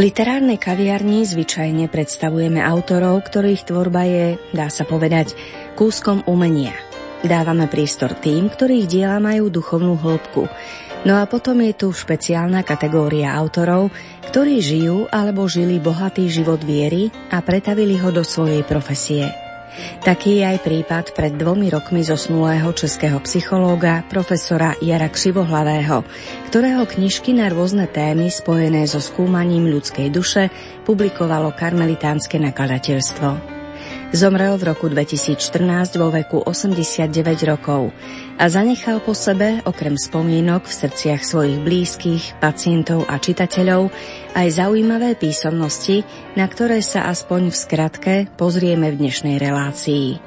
literárnej kaviarni zvyčajne predstavujeme autorov, ktorých tvorba je, dá sa povedať, kúskom umenia. Dávame prístor tým, ktorých diela majú duchovnú hĺbku. No a potom je tu špeciálna kategória autorov, ktorí žijú alebo žili bohatý život viery a pretavili ho do svojej profesie. Taký je aj prípad pred dvomi rokmi zosnulého českého psychológa profesora Jara Křivohlavého, ktorého knižky na rôzne témy spojené so skúmaním ľudskej duše publikovalo karmelitánske nakladateľstvo. Zomrel v roku 2014 vo veku 89 rokov a zanechal po sebe, okrem spomienok v srdciach svojich blízkych, pacientov a čitateľov, aj zaujímavé písomnosti, na ktoré sa aspoň v skratke pozrieme v dnešnej relácii.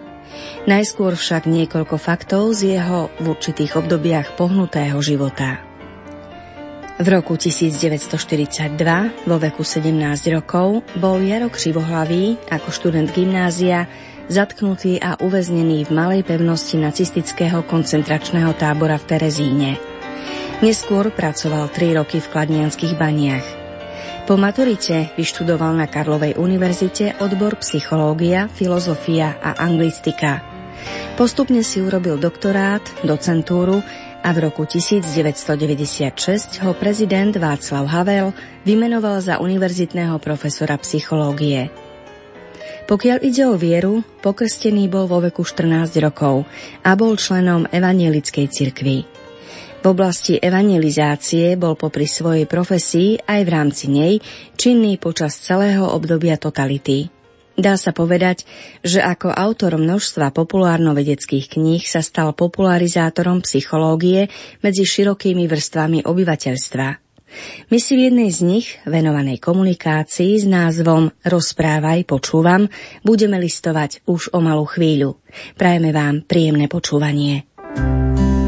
Najskôr však niekoľko faktov z jeho v určitých obdobiach pohnutého života. V roku 1942, vo veku 17 rokov, bol Jaro Křivohlavý ako študent gymnázia zatknutý a uväznený v malej pevnosti nacistického koncentračného tábora v Terezíne. Neskôr pracoval 3 roky v kladnianských baniach. Po maturite vyštudoval na Karlovej univerzite odbor psychológia, filozofia a anglistika. Postupne si urobil doktorát, docentúru a v roku 1996 ho prezident Václav Havel vymenoval za univerzitného profesora psychológie. Pokiaľ ide o vieru, pokrstený bol vo veku 14 rokov a bol členom evanielickej cirkvi. V oblasti evangelizácie bol popri svojej profesii aj v rámci nej činný počas celého obdobia totality. Dá sa povedať, že ako autor množstva populárno-vedeckých kníh sa stal popularizátorom psychológie medzi širokými vrstvami obyvateľstva. My si v jednej z nich, venovanej komunikácii s názvom Rozprávaj, počúvam, budeme listovať už o malú chvíľu. Prajeme vám príjemné počúvanie. Tři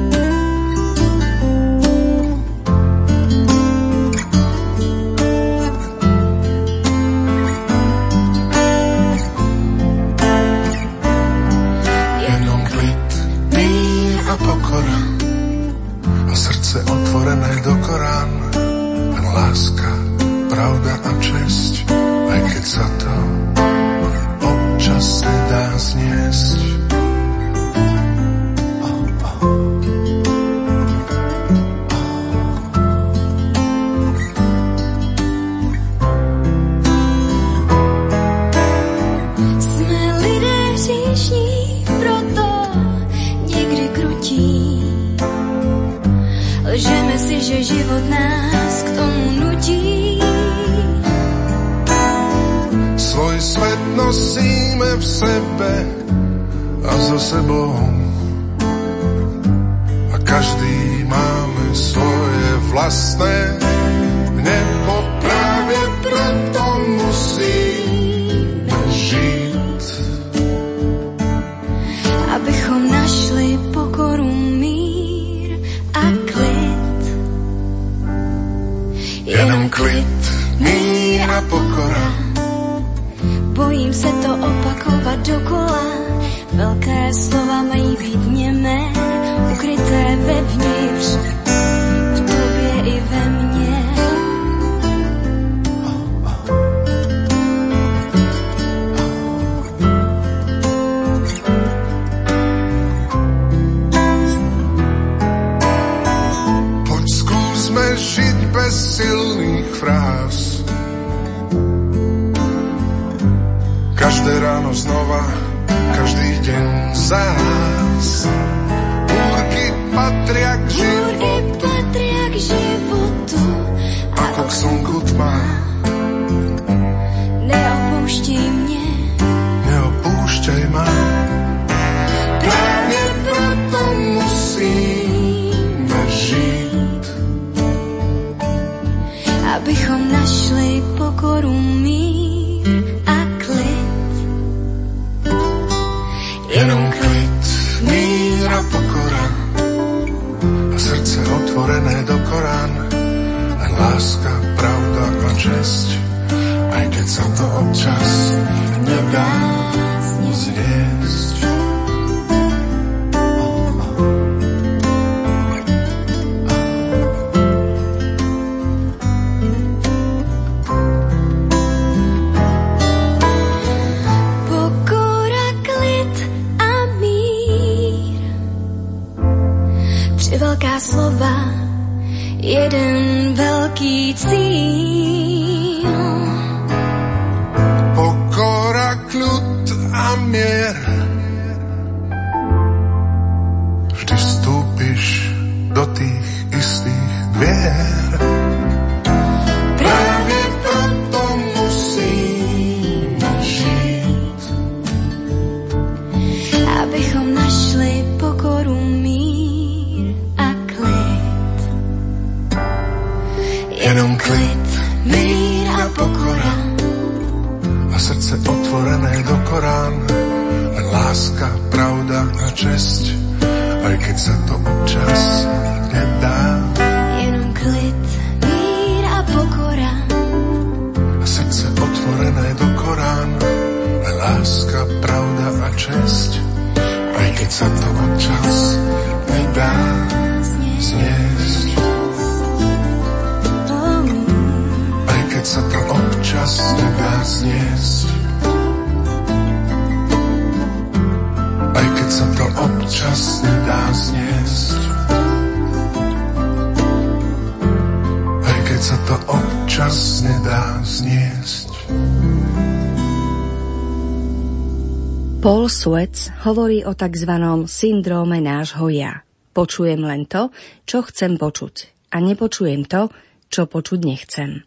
Sweats hovorí o tzv. syndróme nášho ja. Počujem len to, čo chcem počuť a nepočujem to, čo počuť nechcem.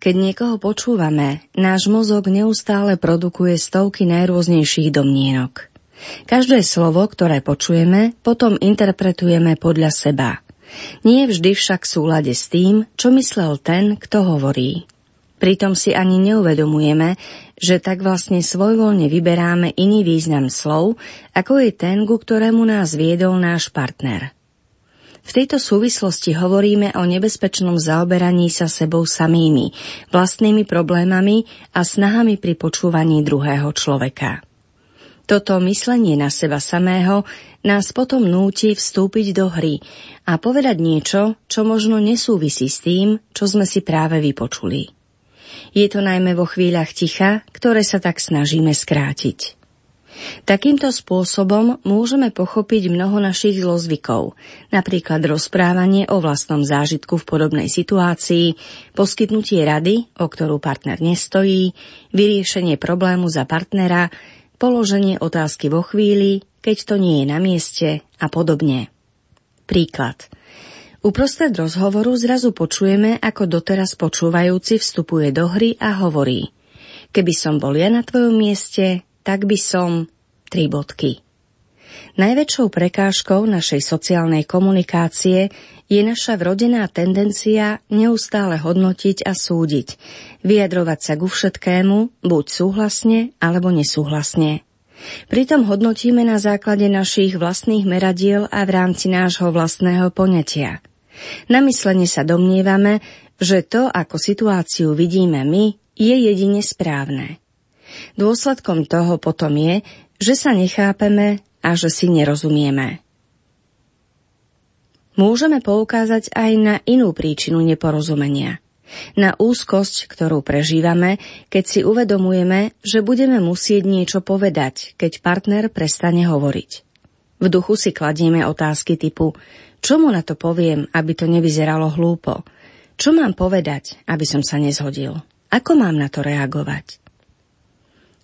Keď niekoho počúvame, náš mozog neustále produkuje stovky najrôznejších domnienok. Každé slovo, ktoré počujeme, potom interpretujeme podľa seba. Nie vždy však v súlade s tým, čo myslel ten, kto hovorí. Pritom si ani neuvedomujeme, že tak vlastne svojvoľne vyberáme iný význam slov, ako je ten, ku ktorému nás viedol náš partner. V tejto súvislosti hovoríme o nebezpečnom zaoberaní sa sebou samými, vlastnými problémami a snahami pri počúvaní druhého človeka. Toto myslenie na seba samého nás potom núti vstúpiť do hry a povedať niečo, čo možno nesúvisí s tým, čo sme si práve vypočuli. Je to najmä vo chvíľach ticha, ktoré sa tak snažíme skrátiť. Takýmto spôsobom môžeme pochopiť mnoho našich zlozvykov, napríklad rozprávanie o vlastnom zážitku v podobnej situácii, poskytnutie rady, o ktorú partner nestojí, vyriešenie problému za partnera, položenie otázky vo chvíli, keď to nie je na mieste a podobne. Príklad. Uprostred rozhovoru zrazu počujeme, ako doteraz počúvajúci vstupuje do hry a hovorí Keby som bol ja na tvojom mieste, tak by som... Tri bodky. Najväčšou prekážkou našej sociálnej komunikácie je naša vrodená tendencia neustále hodnotiť a súdiť, vyjadrovať sa ku všetkému, buď súhlasne alebo nesúhlasne. Pritom hodnotíme na základe našich vlastných meradiel a v rámci nášho vlastného poňatia. Namyslene sa domnievame, že to, ako situáciu vidíme my, je jedine správne. Dôsledkom toho potom je, že sa nechápeme a že si nerozumieme. Môžeme poukázať aj na inú príčinu neporozumenia. Na úzkosť, ktorú prežívame, keď si uvedomujeme, že budeme musieť niečo povedať, keď partner prestane hovoriť. V duchu si kladieme otázky typu čo mu na to poviem, aby to nevyzeralo hlúpo? Čo mám povedať, aby som sa nezhodil? Ako mám na to reagovať?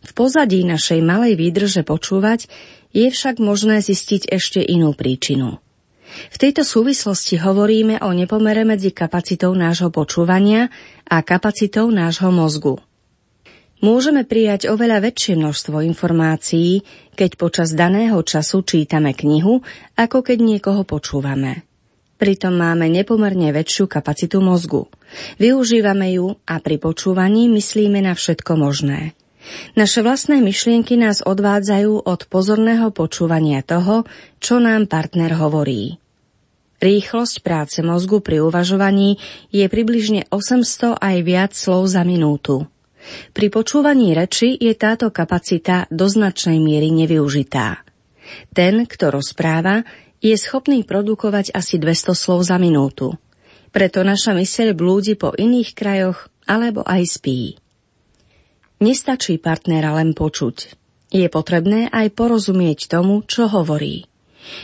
V pozadí našej malej výdrže počúvať je však možné zistiť ešte inú príčinu. V tejto súvislosti hovoríme o nepomere medzi kapacitou nášho počúvania a kapacitou nášho mozgu. Môžeme prijať oveľa väčšie množstvo informácií, keď počas daného času čítame knihu, ako keď niekoho počúvame. Pritom máme nepomerne väčšiu kapacitu mozgu. Využívame ju a pri počúvaní myslíme na všetko možné. Naše vlastné myšlienky nás odvádzajú od pozorného počúvania toho, čo nám partner hovorí. Rýchlosť práce mozgu pri uvažovaní je približne 800 aj viac slov za minútu. Pri počúvaní reči je táto kapacita do značnej miery nevyužitá. Ten, kto rozpráva, je schopný produkovať asi 200 slov za minútu. Preto naša myseľ blúdi po iných krajoch alebo aj spí. Nestačí partnera len počuť. Je potrebné aj porozumieť tomu, čo hovorí.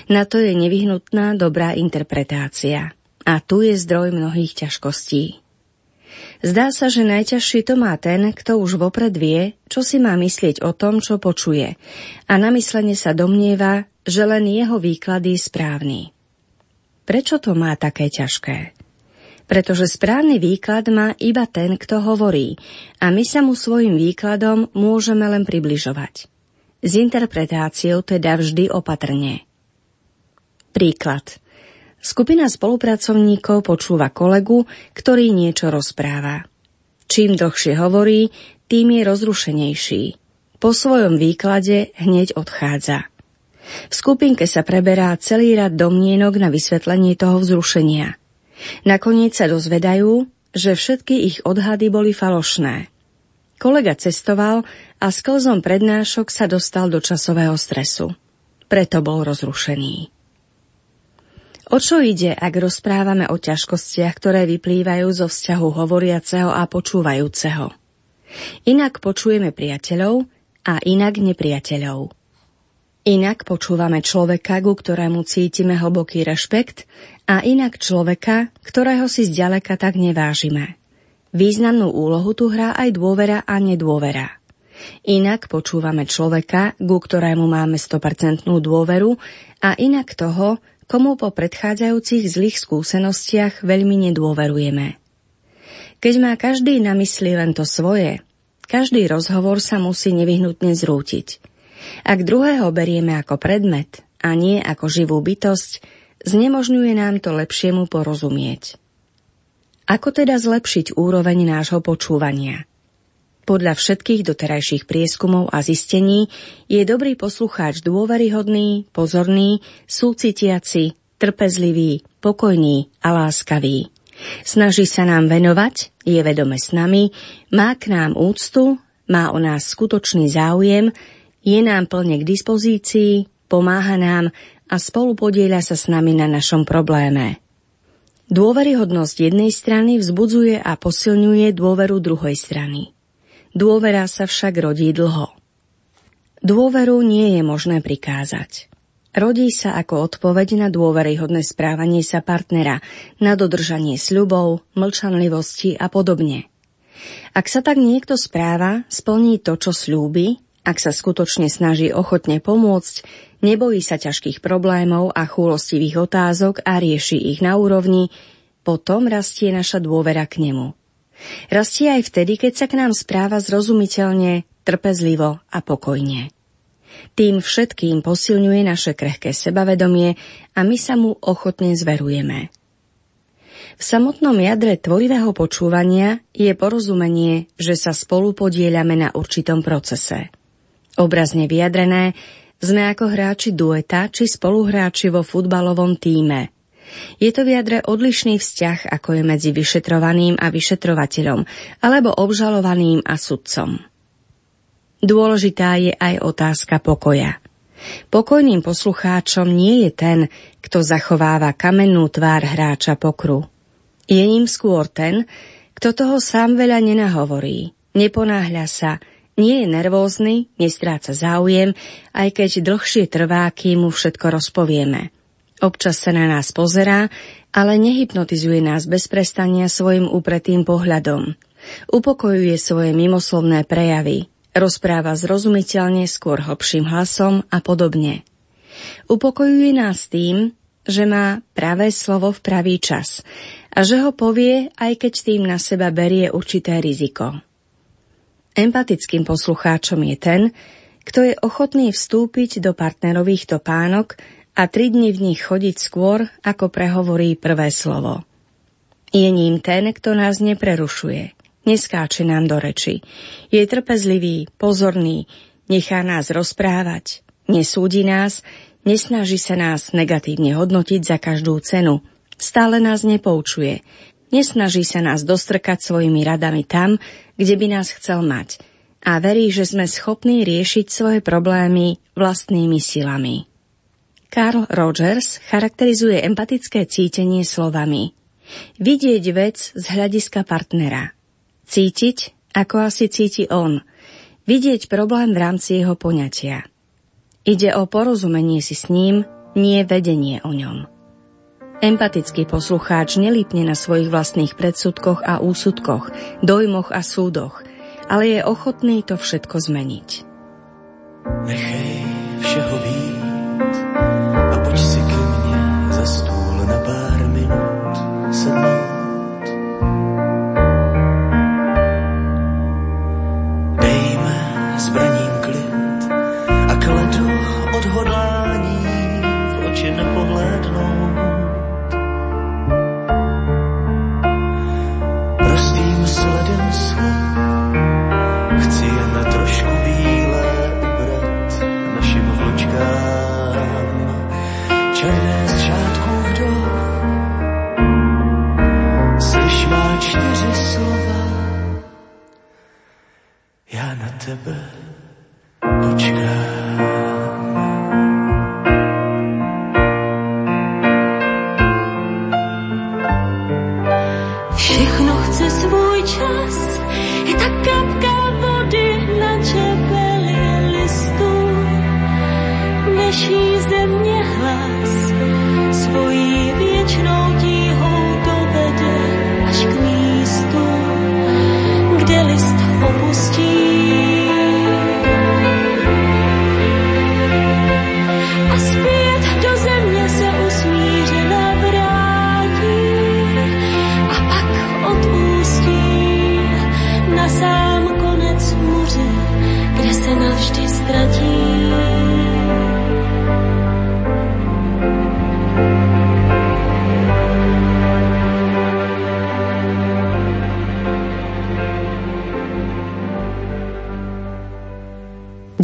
Na to je nevyhnutná dobrá interpretácia. A tu je zdroj mnohých ťažkostí. Zdá sa, že najťažšie to má ten, kto už vopred vie, čo si má myslieť o tom, čo počuje a namyslene sa domnieva, že len jeho výklad je správny. Prečo to má také ťažké? Pretože správny výklad má iba ten, kto hovorí a my sa mu svojim výkladom môžeme len približovať. S interpretáciou teda vždy opatrne. Príklad. Skupina spolupracovníkov počúva kolegu, ktorý niečo rozpráva. Čím dlhšie hovorí, tým je rozrušenejší. Po svojom výklade hneď odchádza. V skupinke sa preberá celý rad domnienok na vysvetlenie toho vzrušenia. Nakoniec sa dozvedajú, že všetky ich odhady boli falošné. Kolega cestoval a sklzom prednášok sa dostal do časového stresu. Preto bol rozrušený. O čo ide, ak rozprávame o ťažkostiach, ktoré vyplývajú zo vzťahu hovoriaceho a počúvajúceho? Inak počujeme priateľov a inak nepriateľov. Inak počúvame človeka, ku ktorému cítime hlboký rešpekt a inak človeka, ktorého si zďaleka tak nevážime. Významnú úlohu tu hrá aj dôvera a nedôvera. Inak počúvame človeka, ku ktorému máme 100% dôveru a inak toho, komu po predchádzajúcich zlých skúsenostiach veľmi nedôverujeme. Keď má každý na mysli len to svoje, každý rozhovor sa musí nevyhnutne zrútiť. Ak druhého berieme ako predmet a nie ako živú bytosť, znemožňuje nám to lepšiemu porozumieť. Ako teda zlepšiť úroveň nášho počúvania? Podľa všetkých doterajších prieskumov a zistení je dobrý poslucháč dôveryhodný, pozorný, súcitiaci, trpezlivý, pokojný a láskavý. Snaží sa nám venovať, je vedome s nami, má k nám úctu, má o nás skutočný záujem, je nám plne k dispozícii, pomáha nám a spolu podieľa sa s nami na našom probléme. Dôveryhodnosť jednej strany vzbudzuje a posilňuje dôveru druhej strany. Dôvera sa však rodí dlho. Dôveru nie je možné prikázať. Rodí sa ako odpoveď na dôveryhodné správanie sa partnera, na dodržanie sľubov, mlčanlivosti a podobne. Ak sa tak niekto správa, splní to, čo slúbi, ak sa skutočne snaží ochotne pomôcť, nebojí sa ťažkých problémov a chúlostivých otázok a rieši ich na úrovni, potom rastie naša dôvera k nemu. Rastie aj vtedy, keď sa k nám správa zrozumiteľne, trpezlivo a pokojne. Tým všetkým posilňuje naše krehké sebavedomie a my sa mu ochotne zverujeme. V samotnom jadre tvorivého počúvania je porozumenie, že sa spolu podieľame na určitom procese. Obrazne vyjadrené, sme ako hráči dueta či spoluhráči vo futbalovom týme – je to v odlišný vzťah, ako je medzi vyšetrovaným a vyšetrovateľom, alebo obžalovaným a sudcom. Dôležitá je aj otázka pokoja. Pokojným poslucháčom nie je ten, kto zachováva kamennú tvár hráča pokru. Je ním skôr ten, kto toho sám veľa nenahovorí, neponáhľa sa, nie je nervózny, nestráca záujem, aj keď dlhšie trvá, kým mu všetko rozpovieme – Občas sa na nás pozerá, ale nehypnotizuje nás bez prestania svojim upretým pohľadom. Upokojuje svoje mimoslovné prejavy, rozpráva zrozumiteľne skôr hlbším hlasom a podobne. Upokojuje nás tým, že má pravé slovo v pravý čas a že ho povie, aj keď tým na seba berie určité riziko. Empatickým poslucháčom je ten, kto je ochotný vstúpiť do partnerových topánok a tri dni v nich chodiť skôr, ako prehovorí prvé slovo. Je ním ten, kto nás neprerušuje, neskáče nám do reči. Je trpezlivý, pozorný, nechá nás rozprávať, nesúdi nás, nesnaží sa nás negatívne hodnotiť za každú cenu, stále nás nepoučuje, nesnaží sa nás dostrkať svojimi radami tam, kde by nás chcel mať a verí, že sme schopní riešiť svoje problémy vlastnými silami. Carl Rogers charakterizuje empatické cítenie slovami. Vidieť vec z hľadiska partnera. Cítiť, ako asi cíti on. Vidieť problém v rámci jeho poňatia. Ide o porozumenie si s ním, nie vedenie o ňom. Empatický poslucháč nelípne na svojich vlastných predsudkoch a úsudkoch, dojmoch a súdoch, ale je ochotný to všetko zmeniť. Nechej všeho víc stůl na pár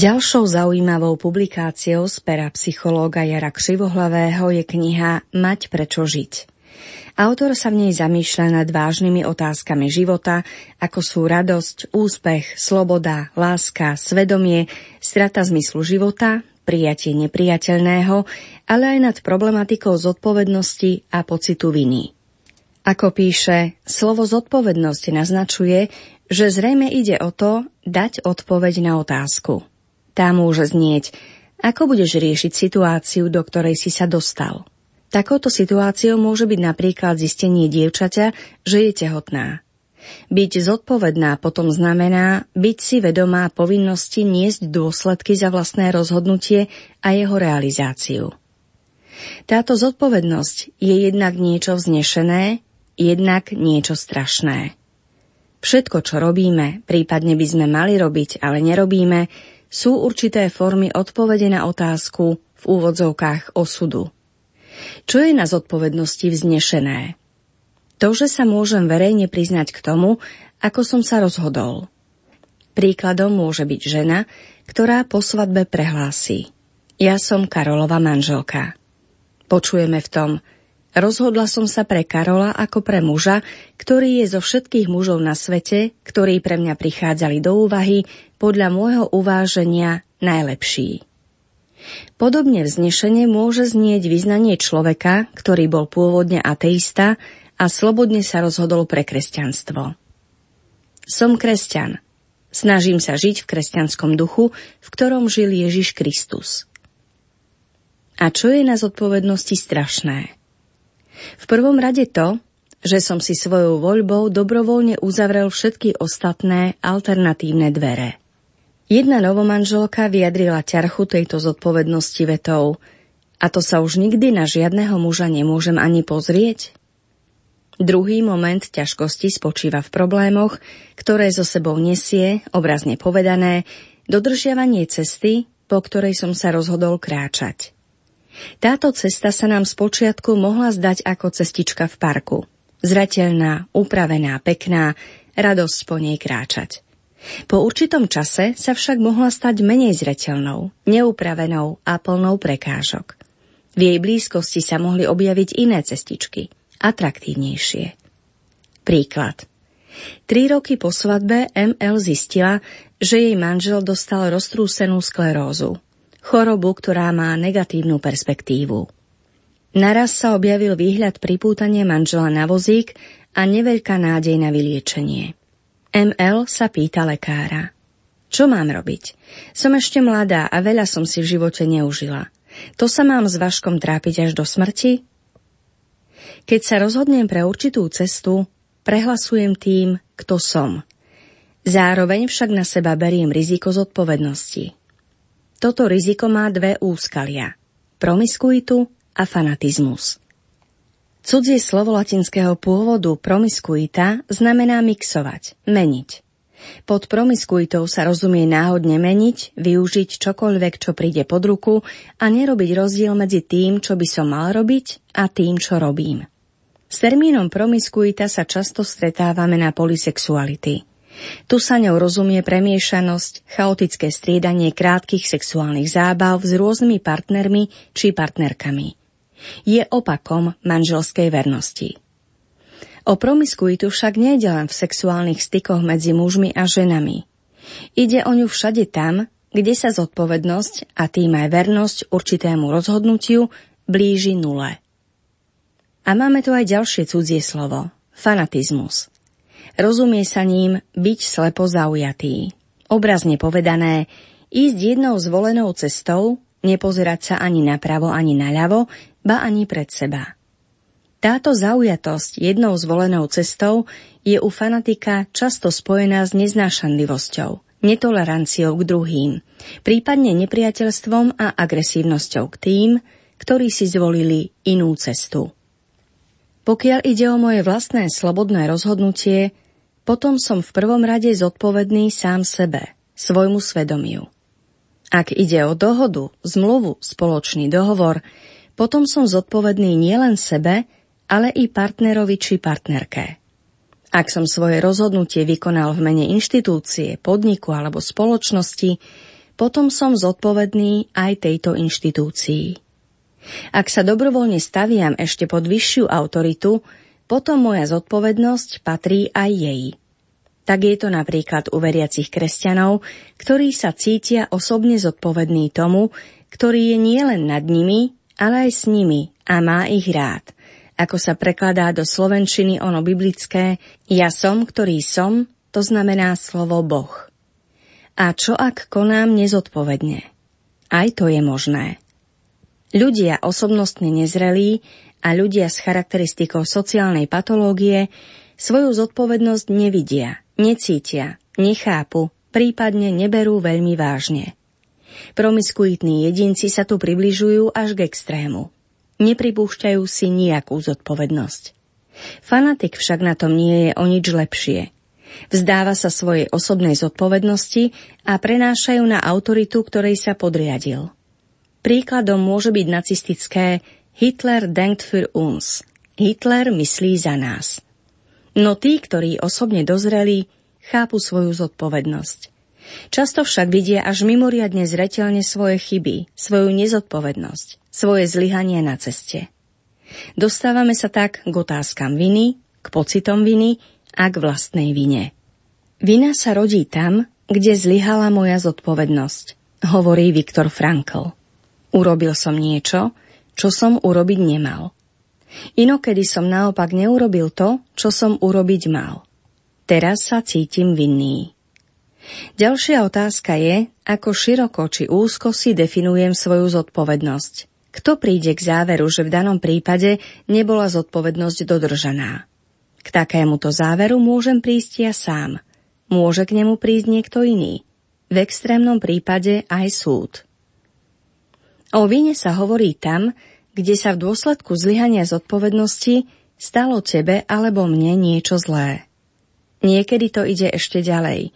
Ďalšou zaujímavou publikáciou z pera psychológa Jara Krivohlavého je kniha Mať prečo žiť. Autor sa v nej zamýšľa nad vážnymi otázkami života, ako sú radosť, úspech, sloboda, láska, svedomie, strata zmyslu života, prijatie nepriateľného, ale aj nad problematikou zodpovednosti a pocitu viny. Ako píše, slovo zodpovednosť naznačuje, že zrejme ide o to dať odpoveď na otázku. Tá môže znieť, ako budeš riešiť situáciu, do ktorej si sa dostal. Takouto situáciou môže byť napríklad zistenie dievčaťa, že je tehotná. Byť zodpovedná potom znamená byť si vedomá povinnosti niesť dôsledky za vlastné rozhodnutie a jeho realizáciu. Táto zodpovednosť je jednak niečo vznešené, jednak niečo strašné. Všetko, čo robíme, prípadne by sme mali robiť, ale nerobíme, sú určité formy odpovede na otázku v úvodzovkách osudu. Čo je na zodpovednosti vznešené? To, že sa môžem verejne priznať k tomu, ako som sa rozhodol. Príkladom môže byť žena, ktorá po svadbe prehlási. Ja som Karolova manželka. Počujeme v tom, rozhodla som sa pre Karola ako pre muža, ktorý je zo všetkých mužov na svete, ktorí pre mňa prichádzali do úvahy, podľa môjho uváženia najlepší. Podobne vznešenie môže znieť vyznanie človeka, ktorý bol pôvodne ateista a slobodne sa rozhodol pre kresťanstvo. Som kresťan. Snažím sa žiť v kresťanskom duchu, v ktorom žil Ježiš Kristus. A čo je na zodpovednosti strašné? V prvom rade to, že som si svojou voľbou dobrovoľne uzavrel všetky ostatné alternatívne dvere. Jedna novomanželka vyjadrila ťarchu tejto zodpovednosti vetou a to sa už nikdy na žiadneho muža nemôžem ani pozrieť. Druhý moment ťažkosti spočíva v problémoch, ktoré so sebou nesie, obrazne povedané, dodržiavanie cesty, po ktorej som sa rozhodol kráčať. Táto cesta sa nám spočiatku mohla zdať ako cestička v parku. Zrateľná, upravená, pekná, radosť po nej kráčať. Po určitom čase sa však mohla stať menej zreteľnou, neupravenou a plnou prekážok. V jej blízkosti sa mohli objaviť iné cestičky, atraktívnejšie. Príklad. Tri roky po svadbe ML zistila, že jej manžel dostal roztrúsenú sklerózu. Chorobu, ktorá má negatívnu perspektívu. Naraz sa objavil výhľad pripútania manžela na vozík a neveľká nádej na vyliečenie. ML sa pýta lekára. Čo mám robiť? Som ešte mladá a veľa som si v živote neužila. To sa mám s Vaškom trápiť až do smrti? Keď sa rozhodnem pre určitú cestu, prehlasujem tým, kto som. Zároveň však na seba beriem riziko zodpovednosti. Toto riziko má dve úskalia. Promiskuitu a fanatizmus. Cudzie slovo latinského pôvodu promiskuita znamená mixovať, meniť. Pod promiskuitou sa rozumie náhodne meniť, využiť čokoľvek, čo príde pod ruku a nerobiť rozdiel medzi tým, čo by som mal robiť a tým, čo robím. S termínom promiskuita sa často stretávame na polisexuality. Tu sa ňou rozumie premiešanosť, chaotické striedanie krátkých sexuálnych zábav s rôznymi partnermi či partnerkami je opakom manželskej vernosti. O promiskuitu však nejde len v sexuálnych stykoch medzi mužmi a ženami. Ide o ňu všade tam, kde sa zodpovednosť a tým aj vernosť určitému rozhodnutiu blíži nule. A máme tu aj ďalšie cudzie slovo – fanatizmus. Rozumie sa ním byť slepo zaujatý. Obrazne povedané, ísť jednou zvolenou cestou, nepozerať sa ani napravo, ani naľavo, ba ani pred seba. Táto zaujatosť jednou zvolenou cestou je u fanatika často spojená s neznášanlivosťou, netoleranciou k druhým, prípadne nepriateľstvom a agresívnosťou k tým, ktorí si zvolili inú cestu. Pokiaľ ide o moje vlastné slobodné rozhodnutie, potom som v prvom rade zodpovedný sám sebe, svojmu svedomiu. Ak ide o dohodu, zmluvu, spoločný dohovor, potom som zodpovedný nielen sebe, ale i partnerovi či partnerke. Ak som svoje rozhodnutie vykonal v mene inštitúcie, podniku alebo spoločnosti, potom som zodpovedný aj tejto inštitúcii. Ak sa dobrovoľne staviam ešte pod vyššiu autoritu, potom moja zodpovednosť patrí aj jej. Tak je to napríklad u veriacich kresťanov, ktorí sa cítia osobne zodpovední tomu, ktorý je nielen nad nimi, ale aj s nimi a má ich rád. Ako sa prekladá do slovenčiny ono biblické ja som, ktorý som, to znamená slovo Boh. A čo ak konám nezodpovedne? Aj to je možné. Ľudia osobnostne nezrelí a ľudia s charakteristikou sociálnej patológie svoju zodpovednosť nevidia, necítia, nechápu, prípadne neberú veľmi vážne. Promiskuitní jedinci sa tu približujú až k extrému. Nepripúšťajú si nejakú zodpovednosť. Fanatik však na tom nie je o nič lepšie. Vzdáva sa svojej osobnej zodpovednosti a prenášajú na autoritu, ktorej sa podriadil. Príkladom môže byť nacistické Hitler denkt für uns. Hitler myslí za nás. No tí, ktorí osobne dozreli, chápu svoju zodpovednosť. Často však vidia až mimoriadne zretelne svoje chyby, svoju nezodpovednosť, svoje zlyhanie na ceste. Dostávame sa tak k otázkam viny, k pocitom viny a k vlastnej vine. Vina sa rodí tam, kde zlyhala moja zodpovednosť, hovorí Viktor Frankl. Urobil som niečo, čo som urobiť nemal. Inokedy som naopak neurobil to, čo som urobiť mal. Teraz sa cítim vinný. Ďalšia otázka je, ako široko či úzko si definujem svoju zodpovednosť. Kto príde k záveru, že v danom prípade nebola zodpovednosť dodržaná? K takémuto záveru môžem prísť ja sám. Môže k nemu prísť niekto iný. V extrémnom prípade aj súd. O vine sa hovorí tam, kde sa v dôsledku zlyhania zodpovednosti stalo tebe alebo mne niečo zlé. Niekedy to ide ešte ďalej –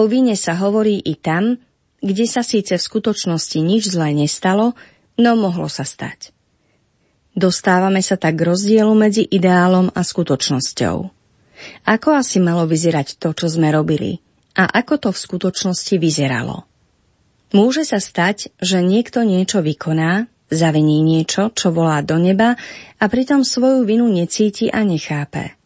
O vine sa hovorí i tam, kde sa síce v skutočnosti nič zlé nestalo, no mohlo sa stať. Dostávame sa tak k rozdielu medzi ideálom a skutočnosťou. Ako asi malo vyzerať to, čo sme robili? A ako to v skutočnosti vyzeralo? Môže sa stať, že niekto niečo vykoná, zaviní niečo, čo volá do neba a pritom svoju vinu necíti a nechápe.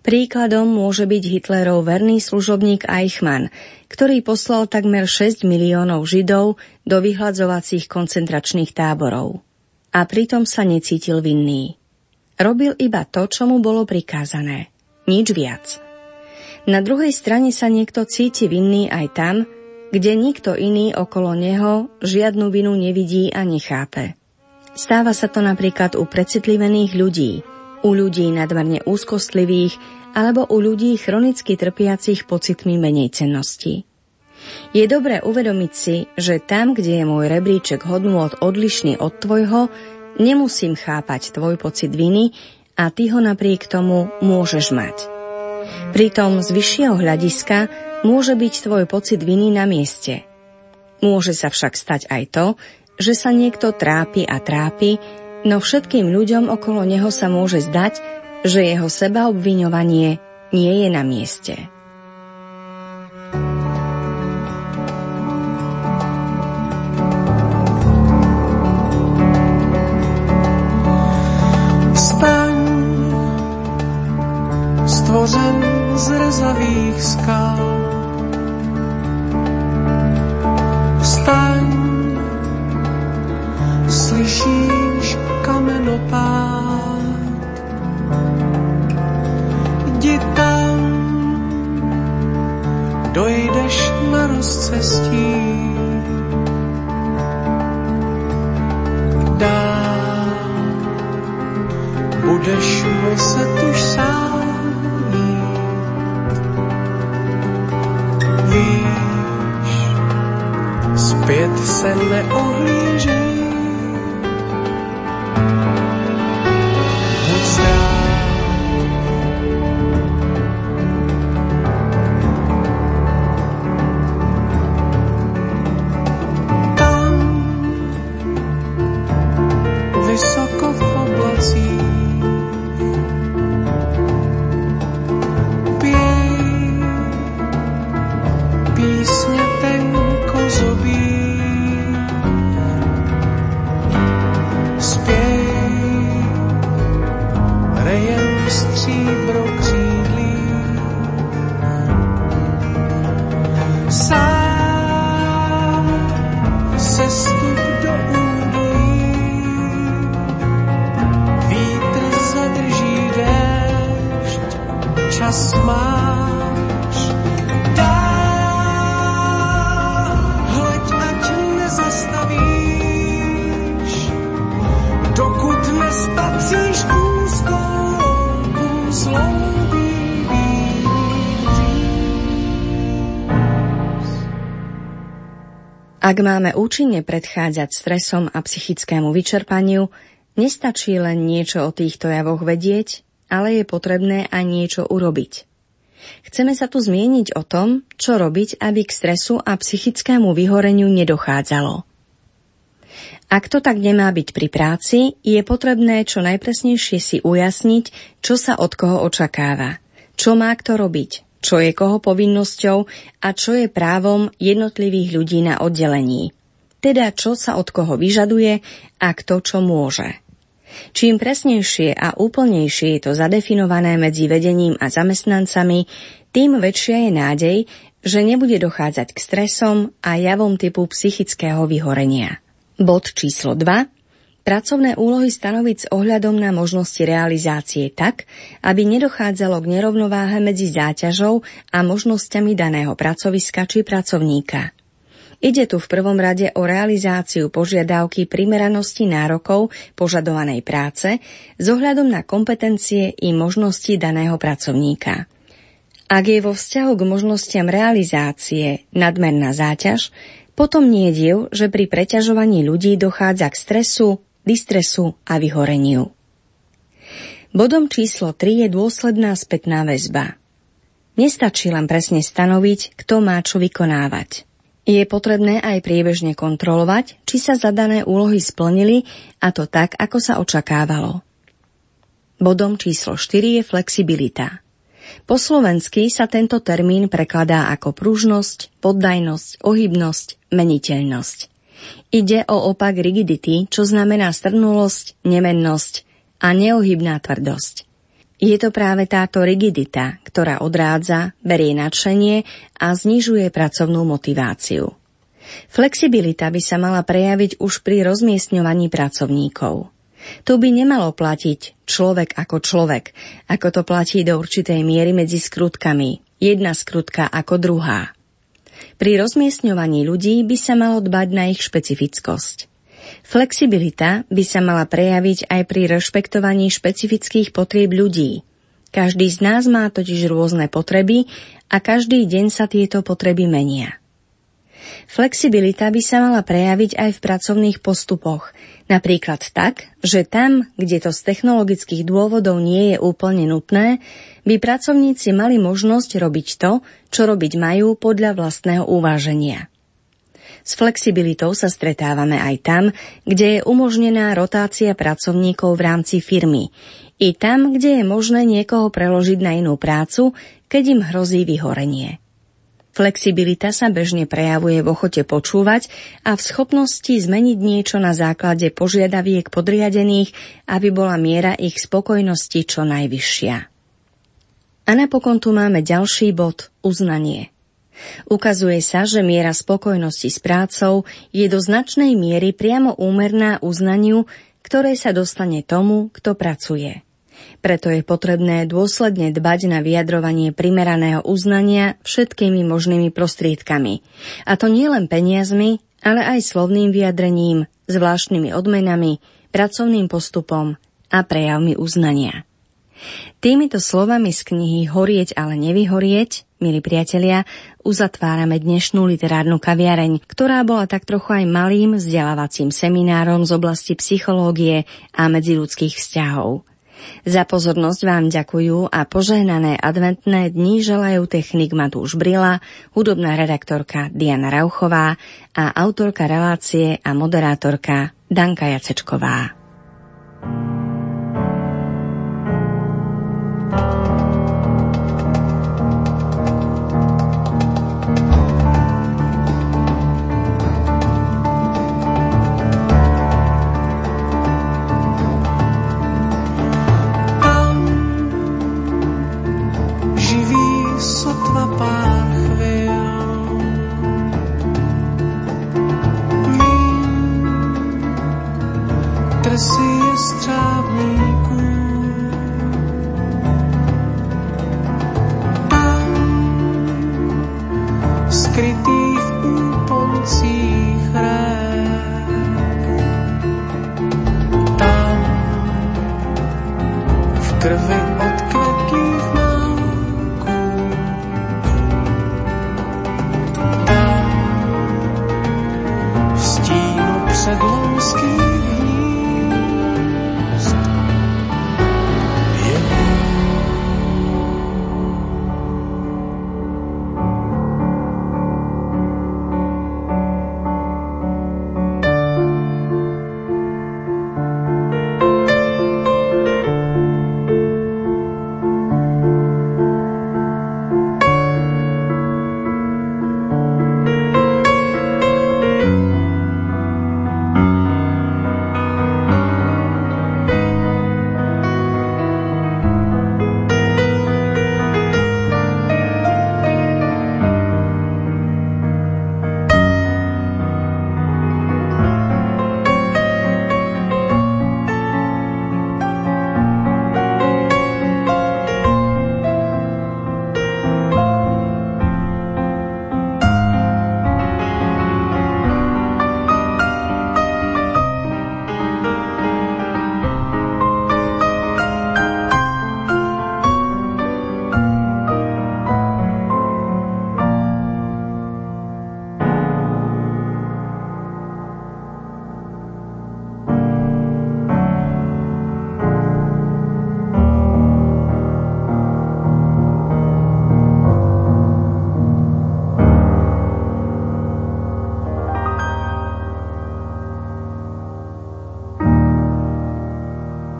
Príkladom môže byť Hitlerov verný služobník Eichmann, ktorý poslal takmer 6 miliónov Židov do vyhľadzovacích koncentračných táborov. A pritom sa necítil vinný. Robil iba to, čo mu bolo prikázané. Nič viac. Na druhej strane sa niekto cíti vinný aj tam, kde nikto iný okolo neho žiadnu vinu nevidí a nechápe. Stáva sa to napríklad u precitlivených ľudí, u ľudí nadmerne úzkostlivých alebo u ľudí chronicky trpiacich pocitmi menej cennosti. Je dobré uvedomiť si, že tam, kde je môj rebríček hodnôt odlišný od tvojho, nemusím chápať tvoj pocit viny a ty ho napriek tomu môžeš mať. Pritom z vyššieho hľadiska môže byť tvoj pocit viny na mieste. Môže sa však stať aj to, že sa niekto trápi a trápi, no všetkým ľuďom okolo neho sa môže zdať, že jeho sebaobviňovanie nie je na mieste. Ak máme účinne predchádzať stresom a psychickému vyčerpaniu, nestačí len niečo o týchto javoch vedieť, ale je potrebné aj niečo urobiť. Chceme sa tu zmieniť o tom, čo robiť, aby k stresu a psychickému vyhoreniu nedochádzalo. Ak to tak nemá byť pri práci, je potrebné čo najpresnejšie si ujasniť, čo sa od koho očakáva, čo má kto robiť, čo je koho povinnosťou a čo je právom jednotlivých ľudí na oddelení. Teda čo sa od koho vyžaduje a kto čo môže. Čím presnejšie a úplnejšie je to zadefinované medzi vedením a zamestnancami, tým väčšia je nádej, že nebude dochádzať k stresom a javom typu psychického vyhorenia. Bod číslo 2. Pracovné úlohy stanoviť s ohľadom na možnosti realizácie tak, aby nedochádzalo k nerovnováhe medzi záťažou a možnosťami daného pracoviska či pracovníka. Ide tu v prvom rade o realizáciu požiadavky primeranosti nárokov požadovanej práce s ohľadom na kompetencie i možnosti daného pracovníka. Ak je vo vzťahu k možnostiam realizácie nadmerná záťaž, potom nie je div, že pri preťažovaní ľudí dochádza k stresu, distresu a vyhoreniu. Bodom číslo 3 je dôsledná spätná väzba. Nestačí len presne stanoviť, kto má čo vykonávať. Je potrebné aj priebežne kontrolovať, či sa zadané úlohy splnili a to tak, ako sa očakávalo. Bodom číslo 4 je flexibilita. Po slovensky sa tento termín prekladá ako pružnosť, poddajnosť, ohybnosť, meniteľnosť. Ide o opak rigidity, čo znamená strnulosť, nemennosť a neohybná tvrdosť. Je to práve táto rigidita, ktorá odrádza, berie nadšenie a znižuje pracovnú motiváciu. Flexibilita by sa mala prejaviť už pri rozmiestňovaní pracovníkov. Tu by nemalo platiť človek ako človek, ako to platí do určitej miery medzi skrutkami, jedna skrutka ako druhá. Pri rozmiestňovaní ľudí by sa malo dbať na ich špecifickosť. Flexibilita by sa mala prejaviť aj pri rešpektovaní špecifických potrieb ľudí. Každý z nás má totiž rôzne potreby a každý deň sa tieto potreby menia. Flexibilita by sa mala prejaviť aj v pracovných postupoch, napríklad tak, že tam, kde to z technologických dôvodov nie je úplne nutné, by pracovníci mali možnosť robiť to, čo robiť majú podľa vlastného uváženia. S flexibilitou sa stretávame aj tam, kde je umožnená rotácia pracovníkov v rámci firmy, i tam, kde je možné niekoho preložiť na inú prácu, keď im hrozí vyhorenie. Flexibilita sa bežne prejavuje v ochote počúvať a v schopnosti zmeniť niečo na základe požiadaviek podriadených, aby bola miera ich spokojnosti čo najvyššia. A napokon tu máme ďalší bod – uznanie. Ukazuje sa, že miera spokojnosti s prácou je do značnej miery priamo úmerná uznaniu, ktoré sa dostane tomu, kto pracuje. Preto je potrebné dôsledne dbať na vyjadrovanie primeraného uznania všetkými možnými prostriedkami. A to nie len peniazmi, ale aj slovným vyjadrením, zvláštnymi odmenami, pracovným postupom a prejavmi uznania. Týmito slovami z knihy Horieť, ale nevyhorieť, milí priatelia, uzatvárame dnešnú literárnu kaviareň, ktorá bola tak trochu aj malým vzdelávacím seminárom z oblasti psychológie a medziludských vzťahov. Za pozornosť vám ďakujú a požehnané adventné dni želajú technik Matúš Brila, hudobná redaktorka Diana Rauchová a autorka relácie a moderátorka Danka Jacečková. krvi